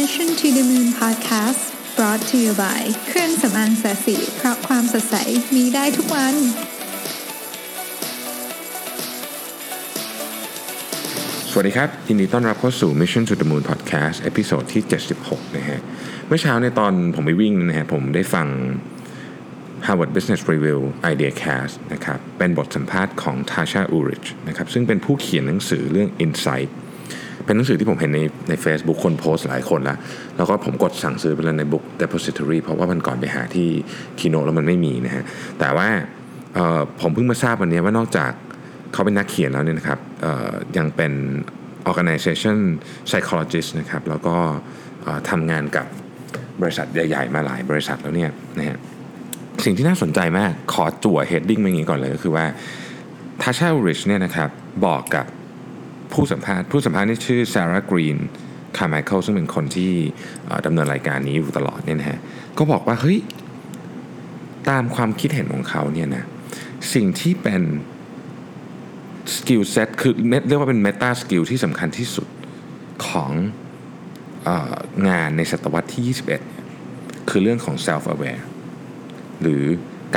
Mission to the Moon Podcast brought to you by เครื่องสำอางแสสีเพราะความสดใสมีได้ทุกวัน สวัสดีครับ ยินดีต้อนรับเข้าสู่ Mission to the Moon Podcast เอพิโซดที่ 76 นะฮะ เมื่อเช้าในตอนผมไปวิ่งนะฮะ ผมได้ฟัง Harvard Business Review Idea Cast นะครับ เป็นบทสัมภาษณ์ของ Tasha Urich นะครับ ซึ่งเป็นผู้เขียนหนังสือเรื่อง Insight เป็นหนังสือที่ผมเห็นในใน Facebook คนโพสต์หลายคนแล้ว แล้วก็ผมกดสั่งซื้อไปแล้วใน Book Depository เพราะว่ามันก่อนไปหาที่คีโนแล้วมันไม่มีนะฮะแต่ว่าผมเพิ่งมาทราบวันนี้ว่านอกจากเขาเป็นนักเขียนแล้วเนี่ยนะครับยังเป็น organization psychologist นะครับแล้วก็ทำงานกับบริษัทใหญ่ๆ มาหลายบริษัทแล้วเนี่ยนะฮะสิ่งที่น่าสนใจมากขอจั่ว heading มาอย่างนี้ก่อนเลยก็คือว่าTasha Eurich เนี่ยนะครับบอกกับ ผู้สัมภาษณ์ผู้สัมภาษณ์นี่ชื่อ Sarah Green Carmichael ซึ่งเป็นคนที่ดำเนินรายการนี้อยู่ตลอดเนี่ยนะฮะก็บอกว่าเฮ้ยตามความคิดเห็นของเขาเนี่ยนะสิ่งที่เป็น skill set คือเรียกว่าเป็น meta skill ที่สำคัญที่สุดของอองานในศตวรรษที่ 21เนี่ยคือเรื่องของ self aware หรือ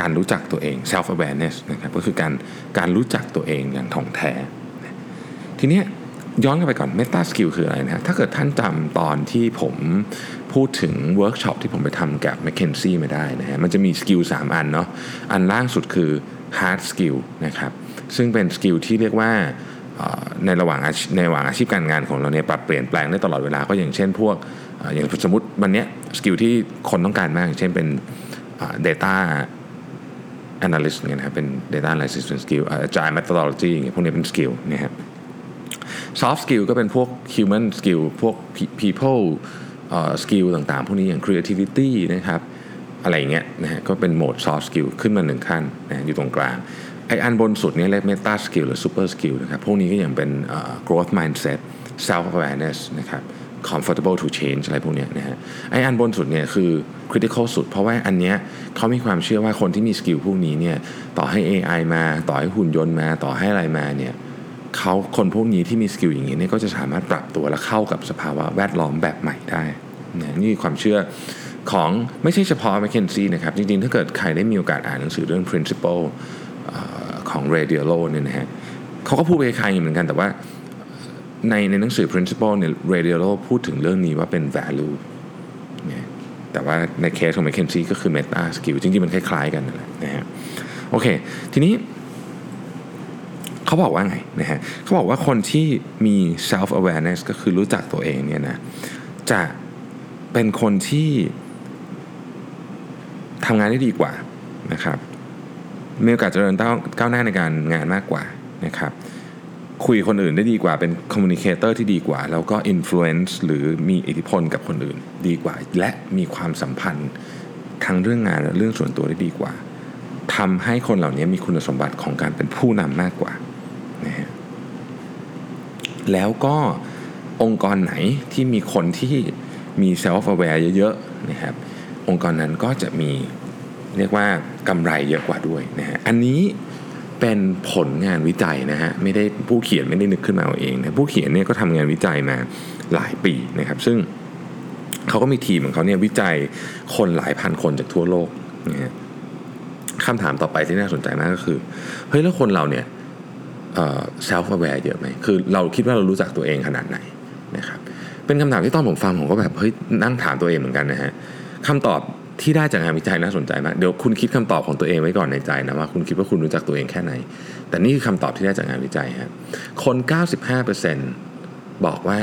การรู้จักตัวเอง self awareness นะครับก็คือการการรู้จักตัวเองอย่างถ่องแท้ ทีเนี้ยย้อนกลับไปก่อน meta skill คืออะไรนะฮะถ้าเกิดท่านจำตอนที่ผมพูดถึงเวิร์กช็อปที่ผมไปทำกับ m c k เคนซี่ไมาได้นะฮะมันจะมี skill 3อันเนาะอันล่างสุดคือ hard skill นะครับซึ่งเป็น skill ที่เรียกว่าในระหว่างในระหว่างอาชีพการงานของเราเนี่ยปรับเปลี่ยนแปลงได้ตลอดเวลาก็อย่างเช่นพวกอย่างสมมติวันนี้สกิลที่คนต้องการมากอย่างเช่นเป็นเอ่อ data analyst เนี่ยนะครับเป็น data analysis เป็น skill เอ่อ agile methodology อย่างเงี้ยพวกนี้เป็น skill นะครับ soft skill ก็เป็นพวก human skill พวก pe- people เอ่อ skill ต่างๆ พวกนี้อย่าง creativity นะครับอะไรเงี้ยนะฮะก็เป็นโหมด soft skill ขึ้นมาหนึ่งขั้นนะอยู่ตรงกลางไออันบนสุดนี่เรียก meta skill หรือ super skill นะครับพวกนี้ก็ย่างเป็น growth mindset self awareness นะครับ comfortable to change อะไรพวกเนี้ยนะฮะไอ้อันบนสุดเนี่ยคือ critical สุด เพราะว่าอันเนี้ยเขามีความเชื่อว่าคนที่มี skill พวกนี้เนี่ยต่อให้ AI มาต่อให้หุ่นยนต์มาต่อให้อะไรมาเนี่ย เขาคนพวกนี้ที่มี skill อย่างนี้เนี่ยก็จะสามารถปรับตัวและเข้ากับสภาวะแวดล้อมแบบใหม่ได้นะนี่คือความเชื่อของไม่ใช่เฉพาะ McKinsey นะครับ จริงๆ ถ้าเกิดใครได้มีโอกาสอ่านหนังสือเรื่อง principle อของ Ray Dalio เนี่ยนะฮะเขาก็พูดไปคล้ายๆเหมือนกัน แต่ว่าในในหนังสือ principle เนี่ย Ray Dalio พูดถึงเรื่องนี้ว่าเป็น value นะแต่ว่าในเคสของ m c k เคนซีก็คือ meta skill จริงๆ มันคล้ายๆกันนั่นแหละนะฮะโอเค ทีนี้ เขาบอกว่าไงนะฮะเขาบอกว่าคนที่มี self awareness ก็คือรู้จักตัวเองเนี่ยนะจะเป็นคนที่ทำงานได้ดีกว่านะครับมีโอกาสเจริญก้าวก้าวหน้าในการงานมากกว่านะครับคุยคนอื่นได้ดีกว่าเป็น communicator ที่ดีกว่า แล้วก็ influence หรือมีอิทธิพลกับคนอื่นดีกว่า และมีความสัมพันธ์ทั้งเรื่องงานและเรื่องส่วนตัวได้ดีกว่าทำให้คนเหล่านี้มีคุณสมบัติของการเป็นผู้นำมากกว่า แล้วก็องค์กรไหนที่มีคนที่มี self aware เยอะๆนะครับองค์กรนั้นก็จะมีเรียกว่ากำไรเยอะกว่าด้วยนะฮะอันนี้เป็นผลงานวิจัยนะฮะไม่ได้ผู้เขียนไม่ได้นึกขึ้นมาเอาเองนะผู้เขียนเนี่ยก็ทำงานวิจัยมาหลายปีนะครับ ซึ่งเขาก็มีทีมของเขาเนี่ยวิจัยคนหลายพันคนจากทั่วโลกนะฮะคำถามต่อไปที่น่าสนใจมากก็คือเฮ้ยแล้วคนเราเนี่ย เซลฟ์แวร์เยอะไหมคือเราคิดว่าเรารู้จักตัวเองขนาดไหนนะครับเป็นคำถามที่ตอนผมฟังผมก็แบบเฮ้ยนั่งถามตัวเองเหมือนกันนะฮะคำตอบที่ได้จากงานวิจัยน่าสนใจมากเดี๋ยวคุณคิดคำตอบของตัวเองไว้ก่อนในใจนะว่าคุณคิดว่าคุณรู้จักตัวเองแค่ไหน แต่นี่คือคำตอบที่ได้จากงานวิจัยครับคน 95%บอกว่า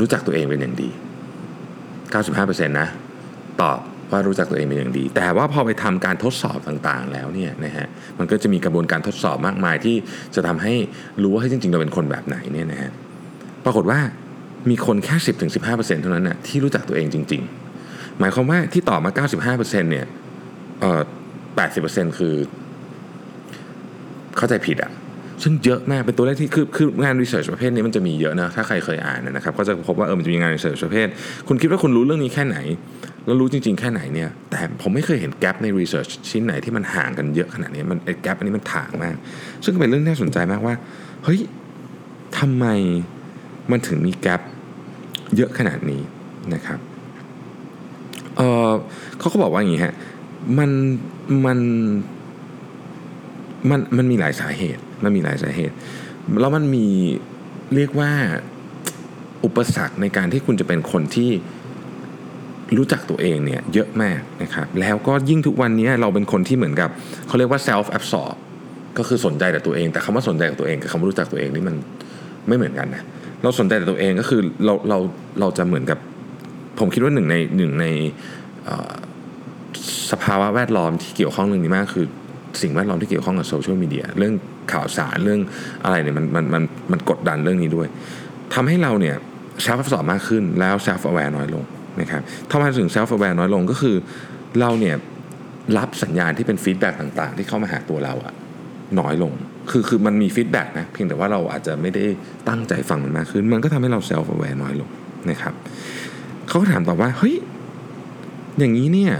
รู้จักตัวเองเป็นอย่างดี 95%นะ ตอบ ว่ารู้จักตัวเองเป็นอย่างดี แต่ว่าพอไปทำการทดสอบต่างๆ แล้วเนี่ยนะฮะมันก็จะมีกระบวนการทดสอบมากมายที่จะทำให้รู้ว่าให้จริงๆ เราเป็นคนแบบไหนเนี่ยนะฮะปรากฏว่ามีคนแค่ 10-15%เท่านั้นนะที่รู้จักตัวเองจริง ๆ หมายความว่าที่ตอบมา 95%เนี่ยเอ่อ80%คือ เข้าใจผิดอะซึ่งเยอะมากเป็นตัวเลขที่คือคืองาน research ประเภทนี้มันจะมีเยอะนะถ้าใครเคยอ่านนะครับ ก็จะพบว่าเออมันจะมีงาน research ประเภท คุณคิดว่าคุณรู้เรื่องนี้แค่ไหน แล้วรู้จริง ๆ แค่ไหนเนี่ย แต่ผมไม่เคยเห็น gap ใน research ชิ้นไหนที่มันห่างกันเยอะขนาดนี้ มันไอ้ gap อันนี้มันถ่างมาก ซึ่งเป็นเรื่องน่าสนใจมากว่า เฮ้ยทำไมมันถึงมีแกลบเยอะขนาดนี้นะครับเออเขาก็บอกว่าอย่างนี้ฮะ มัน มัน มัน มันมีหลายสาเหตุ มันมีหลายสาเหตุ แล้วมันมีเรียกว่าอุปสรรคในการที่คุณจะเป็นคนที่ รู้จักตัวเองเนี่ยเยอะมากนะครับแล้วก็ยิ่งทุกวันนี้เราเป็นคนที่เหมือนกับเขาเรียกว่า self absorb ก็คือสนใจแต่ตัวเอง แต่คำว่าสนใจกับตัวเองกับคำว่ารู้จักตัวเองนี่มันไม่เหมือนกันนะเราสนใจแต่ตัวเองก็คือเราเราเราจะเหมือนกับ ผมคิดว่าหนึ่งในหนึ่งในสภาวะแวดล้อมที่เกี่ยวข้องเรื่องนี้มากคือสิ่งแวดล้อมที่เกี่ยวข้องกับโซเชียลมีเดียเรื่องข่าวสารเรื่องอะไรเนี่ยมันมันมันมันกดดันเรื่องนี้ด้วยทำให้เราเนี่ยเซลฟ์สอบมากขึ้นแล้วเซลฟ์แวร์น้อยลง นะครับทำไมถึง self aware น้อยลงก็คือเราเนี่ยรับสัญญาณที่เป็น feedback ต่างๆ ที่เข้ามาหาตัวเราอะน้อยลง คือคือมันมี feedback นะเพียงแต่ว่าเราอาจจะไม่ได้ตั้งใจฟังมันมากขึ้น มันก็ทำให้เรา self aware น้อยลงนะครับเขาก็ถามต่อว่าเฮ้ยอย่างนี้เนี่ย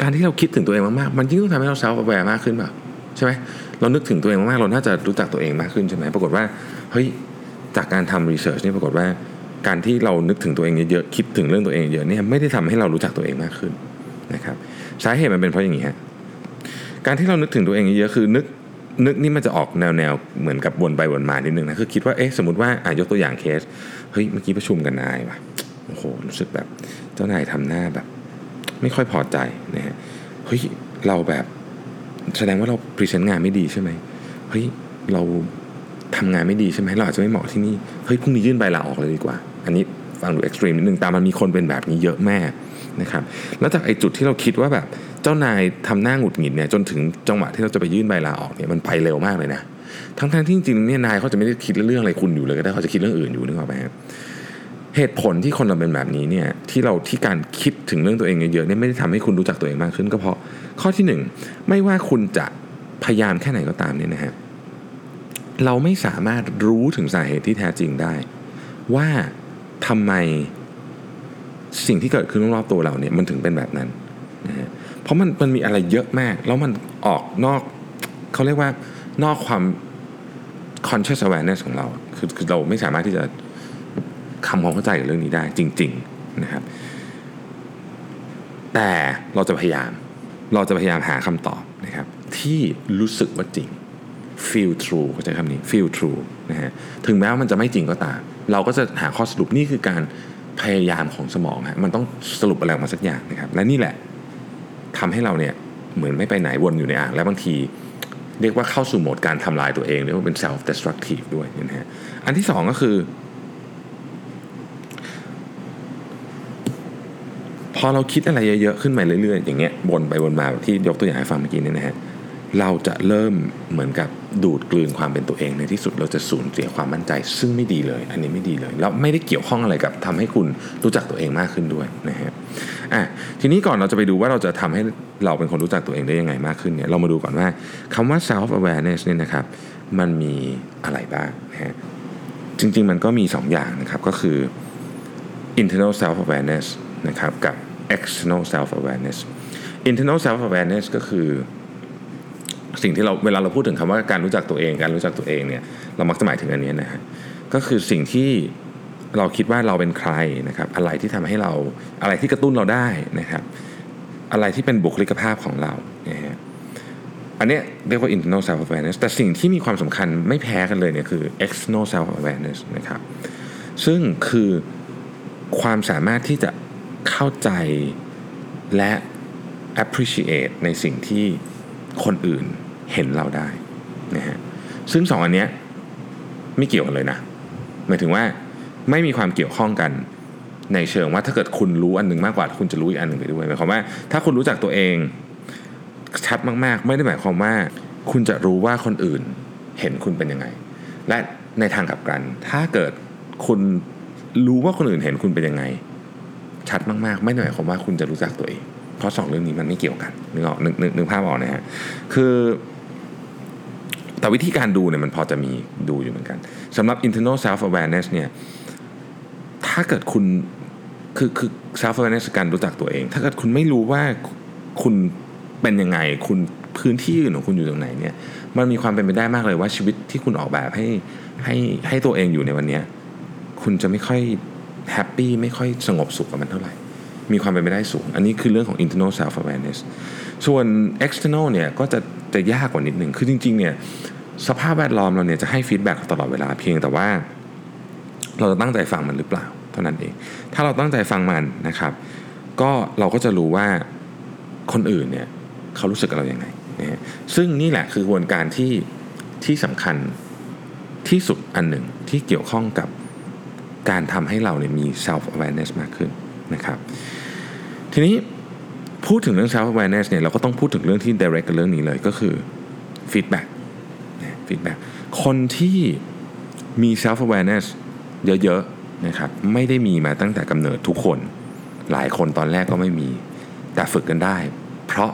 การที่เราคิดถึงตัวเองมากๆ มันยิ่งต้องทำให้เรา self aware มากขึ้นป่ะใช่ไหมเรานึกถึงตัวเองมากๆเราน่าจะรู้จักตัวเองมากขึ้นใช่ไหมปรากฏว่าเฮ้ยจากการทำรีเสิร์ชนี่ปรากฏว่า การที่เรานึกถึงตัวเองเยอะๆคิดถึงเรื่องตัวเองเยอะเนี่ยไม่ได้ทำให้เรารู้จักตัวเองมากขึ้นนะครับสาเหตุมันเป็นเพราะอย่างนี้ฮะการที่เรานึกถึงตัวเองเยอะๆคือนึกนึกนี่มันจะออกแนวแนวเหมือนกับวนไปวนมานิดนึงนะคือคิดว่าเอ๊ะสมมติว่าอะยกตัวอย่างเคสเฮ้ยเมื่อกี้ประชุมกันนายว่ะโอ้โหรู้สึกแบบเจ้านายทำหน้าแบบ ไม่ค่อยพอใจนะฮะเฮ้ยเราแบบแสดงว่าเรา present งานไม่ดีใช่ไหมเฮ้ยเราทำงานไม่ดีใช่ไหมเราอาจจะไม่เหมาะที่นี่เฮ้ยพรุ่งนี้ยื่นใบลาออกเลยดีกว่า อันนี้ฟังดู extreme นิดนึงแต่มันมีคนเป็นแบบนี้เยอะแยะนะครับแล้วจากไอ้จุดที่เราคิดว่าแบบเจ้านายทำหน้าหงุดหงิดเนี่ยจนถึงจังหวะที่เราจะไปยื่นใบลาออกเนี่ยมันไปเร็วมากเลยนะทั้งๆที่จริงๆเนี่ยนายเขาจะไม่ได้คิดเรื่องอะไรคุณอยู่เลยก็ได้เขาจะคิดเรื่องอื่นอยู่นึกออกไหมครับเหตุผลที่คนเราเป็นแบบนี้เนี่ยที่เราที่การคิดถึงเรื่องตัวเองเยอะๆเนี่ยไม่ได้ทำให้คุณรู้จักตัวเองมากขึ้น ก็เพราะข้อที่หนึ่งไม่ว่าคุณจะพยายามแค่ไหนก็ตามเนี่ยนะฮะเราไม่สามารถรู้ถึงสาเหตุที่แท้จริงได้ ว่า ทำไมสิ่งที่เกิดขึ้นรอบๆตัวเราเนี่ยมันถึงเป็นแบบนั้นนะฮะเพราะมันมันมีอะไรเยอะมาก แล้วมันออกนอกเขาเรียกว่านอกความ conscious awareness ของเราคือคือเราไม่สามารถที่จะทำความเข้าใจกับเรื่องนี้ได้จริง ๆนะครับ แต่เราจะพยายาม เราจะพยายามหาคำตอบนะครับ ที่รู้สึกว่าจริง feel true เข้าใจคำนี้ feel true นะฮะถึงแม้ว่ามันจะไม่จริงก็ตาม เราก็จะหาข้อสรุปนี่คือการพยายามของสมองฮะมันต้องสรุปอะไรออกมาสักอย่างนะครับ และนี่แหละทำให้เราเนี่ยเหมือนไม่ไปไหนวนอยู่ในอ่างและบางทีเรียกว่าเข้าสู่โหมดการทำลายตัวเองเรียกว่าเป็น self destructive ด้วยนะฮะอันที่สองก็คือ พอเราคิดอะไรเยอะๆขึ้นมาเรื่อยๆ อย่างเงี้ยวนไปวนมาที่ยกตัวอย่างให้ฟังเมื่อกี้นี่นะฮะ เราจะเริ่มเหมือนกับดูดกลืนความเป็นตัวเองในที่สุดเราจะสูญเสียความมั่นใจ ซึ่งไม่ดีเลย อันนี้ไม่ดีเลยแล้วไม่ได้เกี่ยวข้องอะไรกับทำให้คุณรู้จักตัวเองมากขึ้นด้วยนะฮะอะทีนี้ก่อนเราจะไปดูว่าเราจะทำให้เราเป็นคนรู้จักตัวเองได้ยังไงมากขึ้นเนี่ยเรามาดูก่อนว่าคำว่า self awareness เนี่ยนะครับมันมีอะไรบ้างนะฮะจริง ๆ มันก็มี2อย่างนะครับก็คือ internal self awareness นะครับกับ external self awareness internal self awareness ก็คือ สิ่งที่เราเวลาเราพูดถึงคำว่าการรู้จักตัวเอง การรู้จักตัวเองเนี่ยเรามักจะหมายถึงอันนี้นะฮะก็คือสิ่งที่เราคิดว่าเราเป็นใครนะครับ อะไรที่ทำให้เราอะไรที่กระตุ้นเราได้นะครับ อะไรที่เป็นบุคลิกภาพของเรานะฮะอันนี้เรียกว่า internal self awareness แต่สิ่งที่มีความสำคัญไม่แพ้กันเลยเนี่ยคือ external self awareness นะครับ ซึ่งคือความสามารถที่จะเข้าใจและ appreciate ในสิ่งที่คนอื่น เห็นเราได้นะฮะซึ่งสองอันเนี้ยไม่เกี่ยวกันเลยนะหมายถึงว่าไม่มีความเกี่ยวข้องกันในเชิงว่าถ้าเกิดคุณรู้อันหนึ่งมากกว่าคุณจะรู้อีกอันหนึ่งไปด้วยหมายความว่าถ้าคุณรู้จักตัวเองชัดมากๆ ไม่ได้หมายความว่า คุณจะรู้ว่าคนอื่นเห็นคุณเป็นยังไง และในทางกลับกัน ถ้าเกิดคุณรู้ว่าคนอื่นเห็นคุณเป็นยังไง ชัดมากๆ ไม่ได้หมายความว่าคุณจะรู้จักตัวเอง เพราะสองเรื่องนี้มันไม่เกี่ยวกันนึกออกนึกนึกนึกภาพออกนะฮะคือ แต่วิธีการดูเนี่ยมันพอจะมีดูอยู่เหมือนกันสำหรับ internal self awareness เนี่ยถ้าเกิดคุณคือคือ self awareness การรู้จักตัวเอง ถ้าเกิดคุณไม่รู้ว่าคุณเป็นยังไง คุณพื้นที่อื่นของคุณอยู่ตรงไหนเนี่ยมันมีความเป็นไปได้มากเลยว่าชีวิตที่คุณออกแบบให้ให้ให้ตัวเองอยู่ในวันนี้คุณจะไม่ค่อยแฮปปี้ไม่ค่อยสงบสุขกับมันเท่าไหร่ มีความเป็นไปได้สูง อันนี้คือเรื่องของ internal self awareness ส่วน external เนี่ยก็จะจะยากกว่านิดหนึ่งคือจริงๆเนี่ย สภาพแวดล้อมเราเนี่ยจะให้ feedback ตลอดเวลาเพียงแต่ว่า เราจะตั้งใจฟังมันหรือเปล่า เท่านั้นเอง ถ้าเราตั้งใจฟังมันนะครับ ก็เราก็จะรู้ว่าคนอื่นเนี่ยเขารู้สึกกับเราอย่างไงนะซึ่งนี่แหละคือกระบวนการที่ที่สำคัญที่สุดอันหนึ่งที่เกี่ยวข้องกับการทำให้เราเนี่ยมี self awareness มากขึ้นนะครับ ทีนี้พูดถึงเรื่อง self awareness เนี่ยเราก็ต้องพูดถึงเรื่องที่ direct กับเรื่องนี้เลยก็คือ feedback feedback คนที่มี self awareness เยอะๆนะครับไม่ได้มีมาตั้งแต่กำเนิดทุกคน หลายคนตอนแรกก็ไม่มี แต่ฝึกกันได้ เพราะ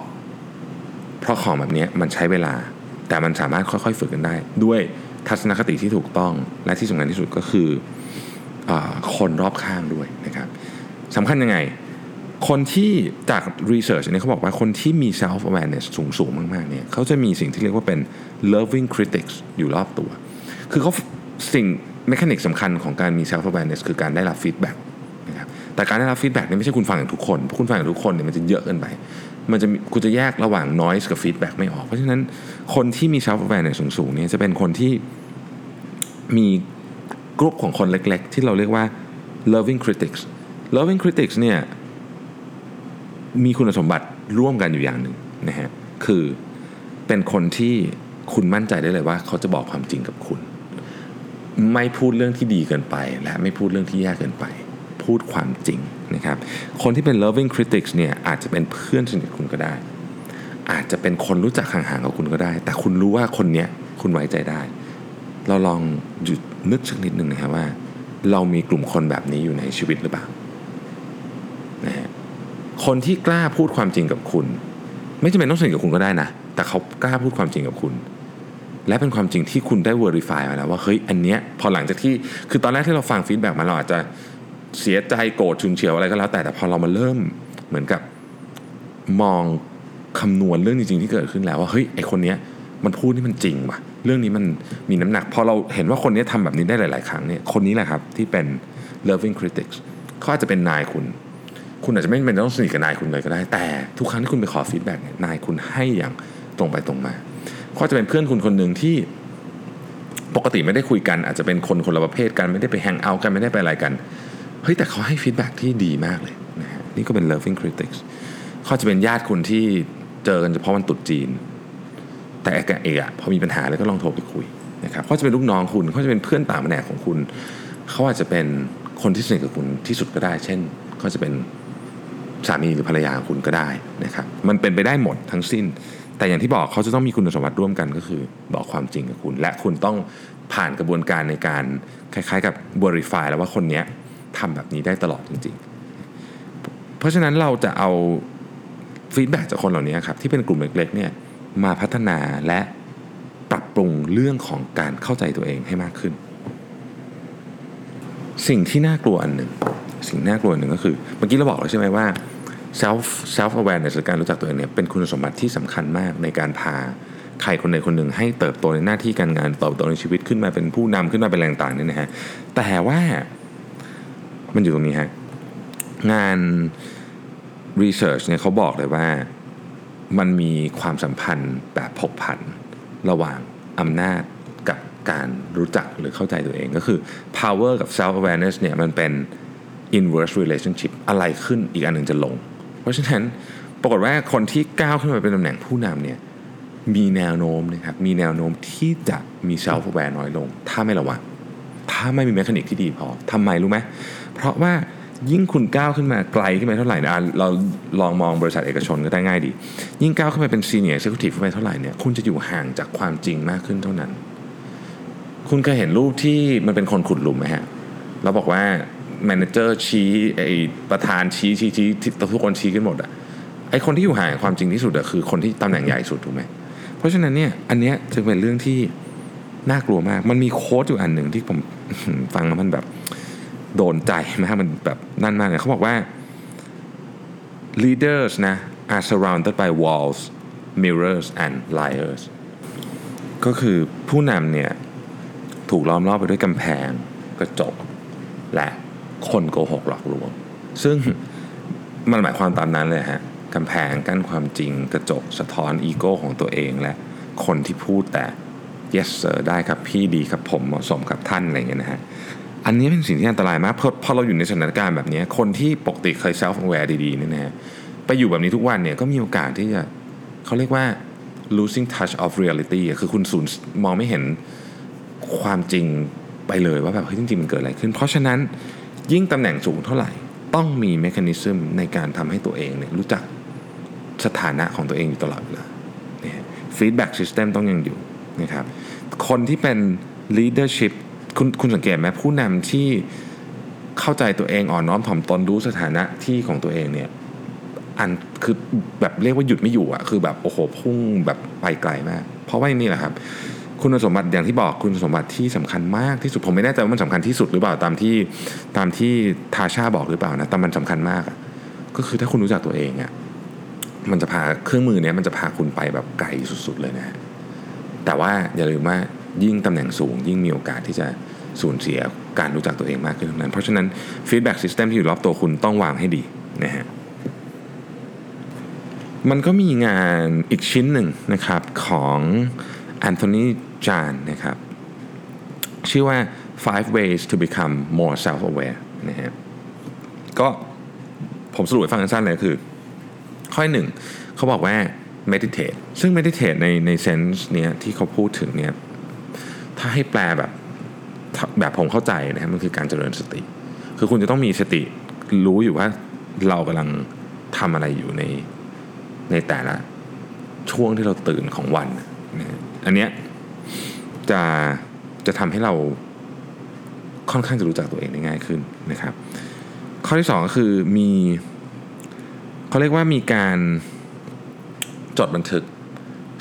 เพราะของแบบนี้มันใช้เวลา แต่มันสามารถค่อยๆฝึกกันได้ ด้วยทัศนคติที่ถูกต้องและที่สำคัญที่สุดก็คืออคนรอบข้างด้วยนะครับสำคัญยังไง คนที่จาก research อันนี้เขาบอกว่าคนที่มี self awareness สูงสูงมากๆเนี่ยเขาจะมีสิ่งที่เรียกว่าเป็น loving critics อยู่รอบตัว คือเขาสิ่งเมคานิกสำคัญของการมี self awareness คือการได้รับ feedback นะครับแต่การได้รับ feedback นี่ไม่ใช่คุณฟังอย่างทุกคนเพราะคุณฟังอย่างทุกคนเนี่ยมันจะเยอะเกินไป มันจะคุณจะแยกระหว่าง noise กับ feedback ไม่ออก เพราะฉะนั้นคนที่มี self awareness สูงๆเนี่ยจะเป็นคนที่มีกลุ่มของคนเล็ก ๆ ที่เราเรียกว่า loving critics loving critics เนี่ย มีคุณสมบัติร่วมกันอยู่อย่างหนึ่งนะฮะคือเป็นคนที่คุณมั่นใจได้เลยว่า เขาจะบอกความจริงกับคุณ ไม่พูดเรื่องที่ดีเกินไป และไม่พูดเรื่องที่แย่เกินไป พูดความจริงนะครับ คนที่เป็น loving critics เนี่ยอาจจะเป็นเพื่อนสนิทคุณก็ได้ อาจจะเป็นคนรู้จักห่างๆกับคุณก็ได้ แต่คุณรู้ว่าคนเนี้ยคุณไว้ใจได้ เราลองหยุดนึกสักนิดหนึ่งนะครับว่า เรามีกลุ่มคนแบบนี้อยู่ในชีวิตหรือเปล่า คนที่กล้าพูดความจริงกับคุณ ไม่จำเป็นต้องสนิทกับคุณก็ได้นะ แต่เขากล้าพูดความจริงกับคุณ และเป็นความจริงที่คุณได้ verify มาแล้วว่าเฮ้ยอันเนี้ยพอหลังจากที่คือตอนแรกที่เราฟัง feedback มาเราอาจจะเสียใจโกรธฉุนเฉียวอะไรก็แล้วแต่แต่พอเรามาเริ่มเหมือนกับมองคำนวณเรื่องจริงๆที่เกิดขึ้นแล้วว่าเฮ้ยไอ้คนเนี้ยมันพูดนี่มันจริงว่ะ เรื่องนี้มันมีน้ำหนัก พอเราเห็นว่าคนนี้ทำแบบนี้ได้หลาย ๆ ครั้งเนี่ยคนนี้แหละครับที่เป็น loving critics เขาอาจจะเป็นนายคุณ คุณอาจจะไม่เป็นต้องสนิทกับนายคุณเลยก็ได้ แต่ทุกครั้งที่คุณไปขอ feedback เนี่ยนายคุณให้อย่างตรงไปตรงมาเขาจะเป็นเพื่อนคุณคนหนึ่งที่ปกติไม่ได้คุยกัน อาจจะเป็นคนคนละประเภทกันไม่ได้ไป hang out กันไม่ได้ไปอะไรกันเฮ้ยแต่เขาให้ feedback ที่ดีมากเลยนะฮะนี่ก็เป็น loving critics เขาจะเป็นญาติคุณที่เจอกันเฉพาะวันตรุษจีน แต่เอกเอกอะพอมีปัญหาแล้วก็ลองโทรไปคุยนะครับเขาจะเป็นลูกน้องคุณเขาจะเป็นเพื่อนต่างแผนกของคุณ เขาอาจจะเป็นคนที่สนิทกับคุณที่สุดก็ได้ เช่นเขาจะเป็น สามีหรือภรรยาของคุณก็ได้นะครับมันเป็นไปได้หมดทั้งสิ้น แต่อย่างที่บอกเขาจะต้องมีคุณสมบัติร่วมกันก็คือ บอกความจริงกับคุณ และคุณต้องผ่านกระบวนการในการคล้ายๆ กับ verify แล้วว่าคนนี้ทำแบบนี้ได้ตลอดจริง ๆ เพราะฉะนั้นเราจะเอาฟีดแบ็จากคนเหล่านี้ครับที่เป็นกลุ่มเล็กๆเนี่ยมาพัฒนาและปรับปรุงเรื่องของการเข้าใจตัวเองให้มากขึ้น สิ่งที่น่ากลัวอันหนึ่ง สิ่งน่ากลัวหนึ่งก็คือ เมื่อกี้เราบอกแล้วใช่ไหมว่า self self awareness หรือการรู้จักตัวเองเนี่ยเป็นคุณสมบัติที่สำคัญมากในการพาใครคนใดคนหนึ่งให้เติบโตในหน้าที่การงานเติบโตในชีวิตขึ้นมาเป็นผู้นำขึ้นมาเป็นแรงต่างเนี่ยนะฮะแต่ว่ามันอยู่ตรงนี้ฮะงาน research เนี่ยเขาบอกเลยว่ามันมีความสัมพันธ์แบบผกผันระหว่างอำนาจกับการรู้จักหรือเข้าใจตัวเองก็คือ power กับ self awareness เนี่ยมันเป็น inverse relationship อะไรขึ้นอีกอันหนึ่งจะลง เพราะฉะนั้นปรากฏว่าคนที่ก้าวขึ้นมาเป็นตำแหน่งผู้นำเนี่ยมีแนวโน้มนะครับมีแนวโน้มที่จะมี self aware น้อยลง ถ้าไม่ระวังถ้าไม่มี mechanic ที่ดีพอทำไมรู้ไหมเพราะว่ายิ่งคุณก้าวขึ้นมาไกลขึ้นไปเท่าไหร่นะเราลองมองบริษัทเอกชนก็ได้ง่ายดี ยิ่งก้าวขึ้นไปเป็นซีเนียร์เซ c ทีฟขึ้นไปเท่าไหร่เนี่ยคุณจะอยู่ห่างจากความจริงมากขึ้นเท่านั้น คุณเคยเห็นรูปที่มันเป็นคนขุดหลุมไหมฮะเราบอกว่า แมเนเจอร์ชี้ไอประธานชี้ชี้ชี้ทุกคนชี้กันหมดอะไอคนที่อยู่ห่างความจริงที่สุดอะคือคนที่ตำแหน่งใหญ่สุดถูกไหมเพราะฉะนั้นเนี่ยอันเนี้ยจึงเป็นเรื่องที่น่ากลัวมาก มันมีโค้ดอยู่อันหนึ่งที่ผมฟังแล้วมันแบบโดนใจมากมันแบบนั่นมากเลยเขาบอกว่า leaders นะ are surrounded by walls mirrors and liars ก็คือผู้นำเนี่ยถูกล้อมรอบไปด้วยกำแพงกระจกและ คนโกหกหลอกลวง ซึ่งมันหมายความตามนั้นเลยฮะกำแพงกั้นความจริงกระจกสะท้อนอีโก้ของตัวเองและคนที่พูดแต่ yes sir ได้ครับพี่ดีครับผมเหมาะสมกับท่านอะไรเงี้ยนะฮะอันนี้เป็นสิ่งที่อันตรายมากเพราะพอเราอยู่ในสถานการณ์แบบนี้คนที่ปกติเคย self aware ดีๆเนี่ยนะฮะไปอยู่แบบนี้ทุกวันเนี่ยก็มีโอกาสที่จะเขาเรียกว่า losing touch of reality อะคือคุณสูญมองไม่เห็นความจริงไปเลยว่าแบบเฮ้ยจริงๆมันเกิดอะไรขึ้น เพราะฉะนั้น ยิ่งตำแหน่งสูงเท่าไหร่ ต้องมี mechanism ในการทำให้ตัวเองเนี่ยรู้จักสถานะของตัวเองอยู่ตลอดเวลา feedback system ต้องยังอยู่นะครับคนที่เป็น leadership คุณคุณสังเกตไหมผู้นำที่เข้าใจตัวเองอ่อนน้อมถ่อมตนรู้สถานะที่ของตัวเองเนี่ยอันคือแบบเรียกว่าหยุดไม่อยู่อะคือแบบโอ้โหพุ่งแบบไปไกลมาก เพราะว่านี่แหละครับ คุณสมบัติอย่างที่บอกคุณสมบัติที่สำคัญมากที่สุดผมไม่แน่ใจว่ามันสำคัญที่สุดหรือเปล่าตามที่ตามที่ทาชาบอกหรือเปล่านะแต่มันสำคัญมากก็คือถ้าคุณรู้จักตัวเองอะมันจะพาเครื่องมือเนี้ยมันจะพาคุณไปแบบไกลสุดๆเลยนะแต่ว่าอย่าลืมว่ายิ่งตำแหน่งสูง ยิ่งมีโอกาสที่จะสูญเสียการรู้จักตัวเองมากขึ้นนั้น เพราะฉะนั้นfeedback system ที่อยู่รอบตัวคุณต้องวางให้ดีนะฮะมันก็มีงานอีกชิ้นหนึ่งนะครับของ Anthony Tjan นะครับ ชื่อว่า five ways to become more self-aware นะฮะก็ผมสรุปให้ฟังสั้นๆเลยคือ ข้อหนึ่งเขาบอกว่า meditate ซึ่ง meditate ในใน sense เนี้ยที่เขาพูดถึงเนี่ยถ้าให้แปลแบบแบบผมเข้าใจนะครับมันคือการเจริญสติ คือคุณจะต้องมีสติรู้อยู่ว่าเรากำลังทำอะไรอยู่ในในแต่ละช่วงที่เราตื่นของวัน อันเนี้ยจะจะทำให้เราค่อนข้างจะรู้จักตัวเองได้ง่ายขึ้นนะครับ ข้อที่สองก็คือมีเขาเรียกว่ามีการจดบันทึก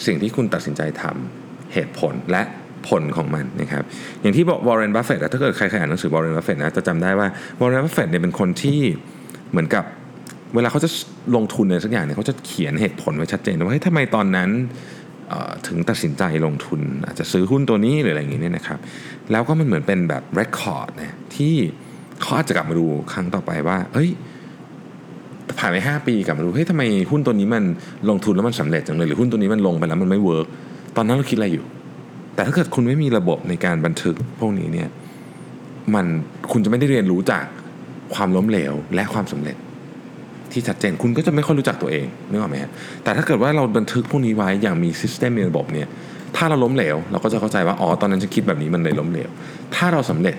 สิ่งที่คุณตัดสินใจทำเหตุผลและผลของมันนะครับ อย่างที่บอกวอร์เรนบัฟเฟตต์ถ้าเกิดใครเคยอ่านหนังสือวอร์เรนบัฟเฟตต์นะจะจำได้ว่าวอร์เรนบัฟเฟตต์เนี่ยเป็นคนที่เหมือนกับเวลาเขาจะลงทุนในสักอย่างเนี่ยเขาจะเขียนเหตุผลไว้ชัดเจนว่าเฮ้ยทำไมตอนนั้น ถึงตัดสินใจลงทุน อาจจะซื้อหุ้นตัวนี้หรืออะไรอย่างนี้เนี่ยนะครับ แล้วก็มันเหมือนเป็นแบบ record นะที่เขาอาจจะกลับมาดูครั้งต่อไปว่าเฮ้ยผ่านไป5ปีกลับมาดูเฮ้ยทำไมหุ้นตัวนี้มันลงทุนแล้วมันสำเร็จจังเลยหรือหุ้นตัวนี้มันลงไปแล้วมันไม่ work ตอนนั้นเราคิดอะไรอยู่ แต่ถ้าเกิดคุณไม่มีระบบในการบันทึกพวกนี้เนี่ยมันคุณจะไม่ได้เรียนรู้จากความล้มเหลวและความสำเร็จ ที่ชัดเจนคุณก็จะไม่ค่อยรู้จักตัวเองนึกออกไหมฮะแต่ถ้าเกิดว่าเราบันทึกพวกนี้ไว้อย่างมี system มีระบบเนี่ยถ้าเราล้มเหลว เราก็จะเข้าใจว่าอ๋อตอนนั้นฉันคิดแบบนี้มันเลยล้มเหลว ถ้าเราสำเร็จ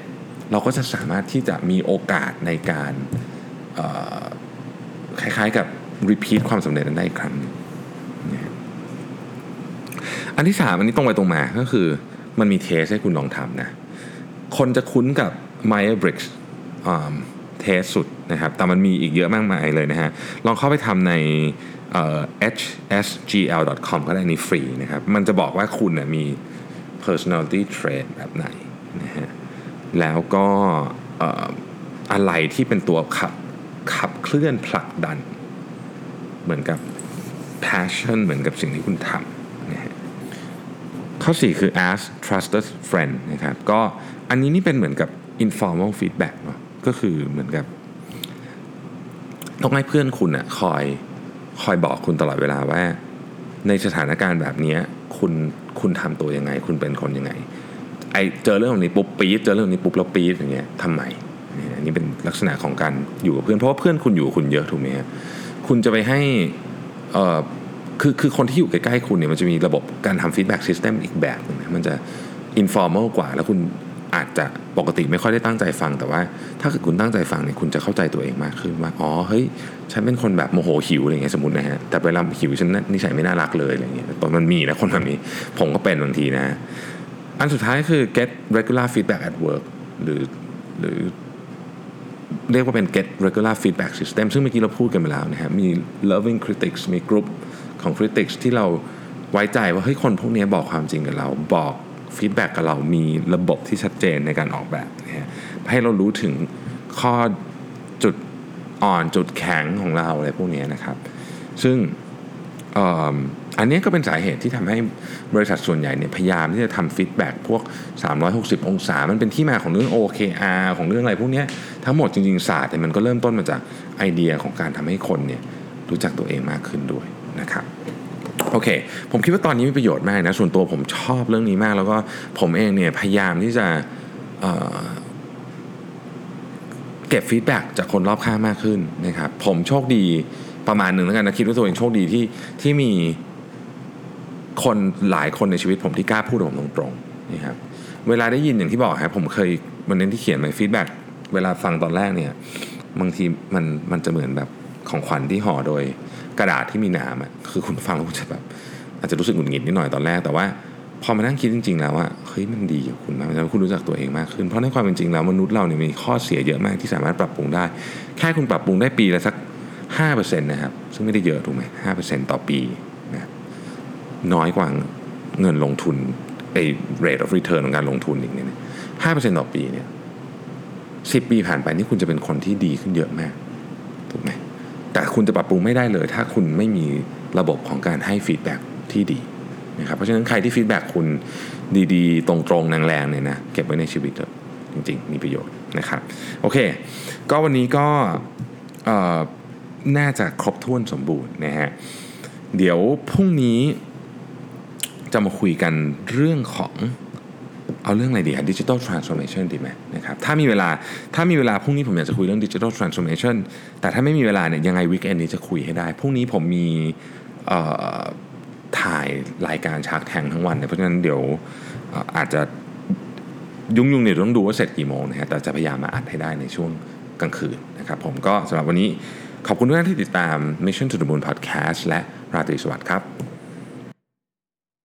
เราก็จะสามารถที่จะมีโอกาสในการคล้ายๆกับรีพีทความสำเร็จนั้นได้อีกครั้งอันที่สามอันนี้ตรงไปตรงมาก็คือมันมีเทสให้คุณลองทำนะ คนจะคุ้นกับ m y e r b r i g g s เทสสุด นะครับแต่มันมีอีกเยอะมากมายเลยนะฮะลองเข้าไปทำใน hsgl.com ก็ได้นี่ฟรีนะครับมันจะบอกว่าคุณนะมี personality trait แบบไหนนะฮะแล้วก็อะไรที่เป็นตัวขับขับเคลื่อนผลักดัน เหมือนกับ passion เหมือนกับสิ่งที่คุณทำนะฮะข้อ 4 คือ ask trusted friend นะครับก็อันนี้นี่เป็นเหมือนกับ informal feedback เนาะก็คือเหมือนกับ ต้องให้เพื่อนคุณอะคอยคอยบอกคุณตลอดเวลาว่า ในสถานการณ์แบบนี้คุณคุณทำตัวยังไง คุณเป็นคนยังไงไอเจอเรื่องนี้ปุ๊บปี๊ดเจอเรื่องนี้ปุ๊บแล้วปี๊ดอย่างเงี้ยทำไมอันนี้เป็นลักษณะของการอยู่กับเพื่อนเพราะว่าเพื่อนคุณอยู่กับคุณเยอะถูกไหมครับคุณจะไปให้เอ่อคือคือคนที่อยู่ใกล้ๆคุณเนี่ยมันจะมีระบบการทำ feedback system อีกแบบนึงนะมันจะ informal กว่า แล้วคุณ อาจจะปกติไม่ค่อยได้ตั้งใจฟังแต่ว่า ถ้าเกิดคุณตั้งใจฟังเนี่ยคุณจะเข้าใจตัวเองมากขึ้นว่าอ๋อเฮ้ยฉันเป็นคนแบบโมโหหิวอะไรเงี้ยสมมตินะฮะแต่เวลาหิวฉันนิสัยไม่น่ารักเลยอะไรเงี้ยตอนมันมีนะคนแบบนี้ผมก็เป็นบางทีนะ อันสุดท้ายคือ get regular feedback at work หรือหรือเรียกว่าเป็น get regular feedback system ซึ่งเมื่อกี้เราพูดกันไปแล้วนะฮะมี loving critics มีกลุ่มของ critics ที่เราไว้ใจว่าเฮ้ยคนพวกนี้บอกความจริงกับเราบอก feedback กับเรามีระบบที่ชัดเจนในการออกแบบนะฮะให้เรารู้ถึงข้อจุดอ่อนจุดแข็งของเราอะไรพวกนี้นะครับ ซึ่งอันนี้ก็เป็นสาเหตุที่ทำให้บริษัทส่วนใหญ่เนี่ยพยายามที่จะทำฟีดแบ็กพวก 360 องศา มันเป็นที่มาของเรื่อง OKR ของเรื่องอะไรพวกนี้ทั้งหมดจริงๆศาสตร์เนี่ยมันก็เริ่มต้นมาจากไอเดียของการทำให้คนเนี่ยรู้จักตัวเองมากขึ้นด้วยนะครับ โอเค ผมคิดว่าตอนนี้มีประโยชน์มากนะ ส่วนตัวผมชอบเรื่องนี้มาก แล้วก็ผมเองเนี่ยพยายามที่จะเก็บ feedback จากคนรอบข้างมากขึ้นนะครับ ผมโชคดีประมาณหนึ่งแล้วกันนะคิดว่าตัวเองโชคดีที่ที่มีคนหลายคนในชีวิตผมที่กล้าพูดกับผมตรงๆนะครับเวลาได้ยินอย่างที่บอกครับผมเคยวันนั้นที่เขียนใน feedback เวลาฟังตอนแรกเนี่ยบางทีมันมันจะเหมือนแบบ ของขวัญที่ห่อโดยกระดาษที่มีหนามอะคือคุณฟังแล้วคุณจะแบบอาจจะรู้สึกหงุดหงิดนิดหน่อยตอนแรกแต่ว่าพอมานั่งคิดจริง ๆ แล้วว่าเฮ้ยมันดีกับคุณมากมันทำให้คุณรู้จักตัวเองมากขึ้น เพราะในความเป็นจริงแล้วมนุษย์เราเนี่ยมีข้อเสียเยอะมากที่สามารถปรับปรุงได้ แค่คุณปรับปรุงได้ปีละสัก5%นะครับซึ่งไม่ได้เยอะถูกไหมห้าเปอร์เซ็นต์ต่อปีนะน้อยกว่าเงินลงทุนไอ้ rate of return ของการลงทุนอีกเนี่ยห้าเปอร์เซ็นต์ต่อปีเนี่ยสิปีผ่านไปนี่คุณจะเป็นคนที่ดีขึ้นเยอะมากถูกไหม แต่คุณจะปรับปรุงไม่ได้เลย ถ้าคุณไม่มีระบบของการให้ฟีดแบ็ที่ดีนะครับเพราะฉะนั้นใครที่ฟีดแบ็คุณดีๆ ตรงๆแรงๆเนี่ยนะเก็บไว้ในชีวิตเถอะจริงๆ มีประโยชน์นะครับโอเค ก็วันนี้ก็น่าจะครบถ้วนสมบูรณ์นะฮะเดี๋ยวพรุ่งนี้จะมาคุยกันเรื่องของ เอาเรื่องอะไรดีครับดิจิทัลทรานส์โอมชันดีไหมนะครับถ้ามีเวลาถ้ามีเวลาพรุ่งนี้ผมอยากจะคุยเรื่องดิจิทัลทรานส์โอมชันแต่ถ้าไม่มีเวลาเนี่ยยังไงวีคเอนนี้จะคุยให้ได้พรุ่งนี้ผมมีถ่ายรายการชาร์กแทงทั้งวันเนี่ยเพราะฉะนั้นเดี๋ยวอาจจะยุ่งๆเนี่ยต้องดูว่าเสร็จกี่โมงนะฮะแต่จะพยายามมาอัดให้ได้ในช่วงกลางคืนนะครับผมก็สำหรับวันนี้ขอบคุณทุกท่านที่ติดตาม Mission to the Moon Podcast และราตรีสวัสดิ์ครับ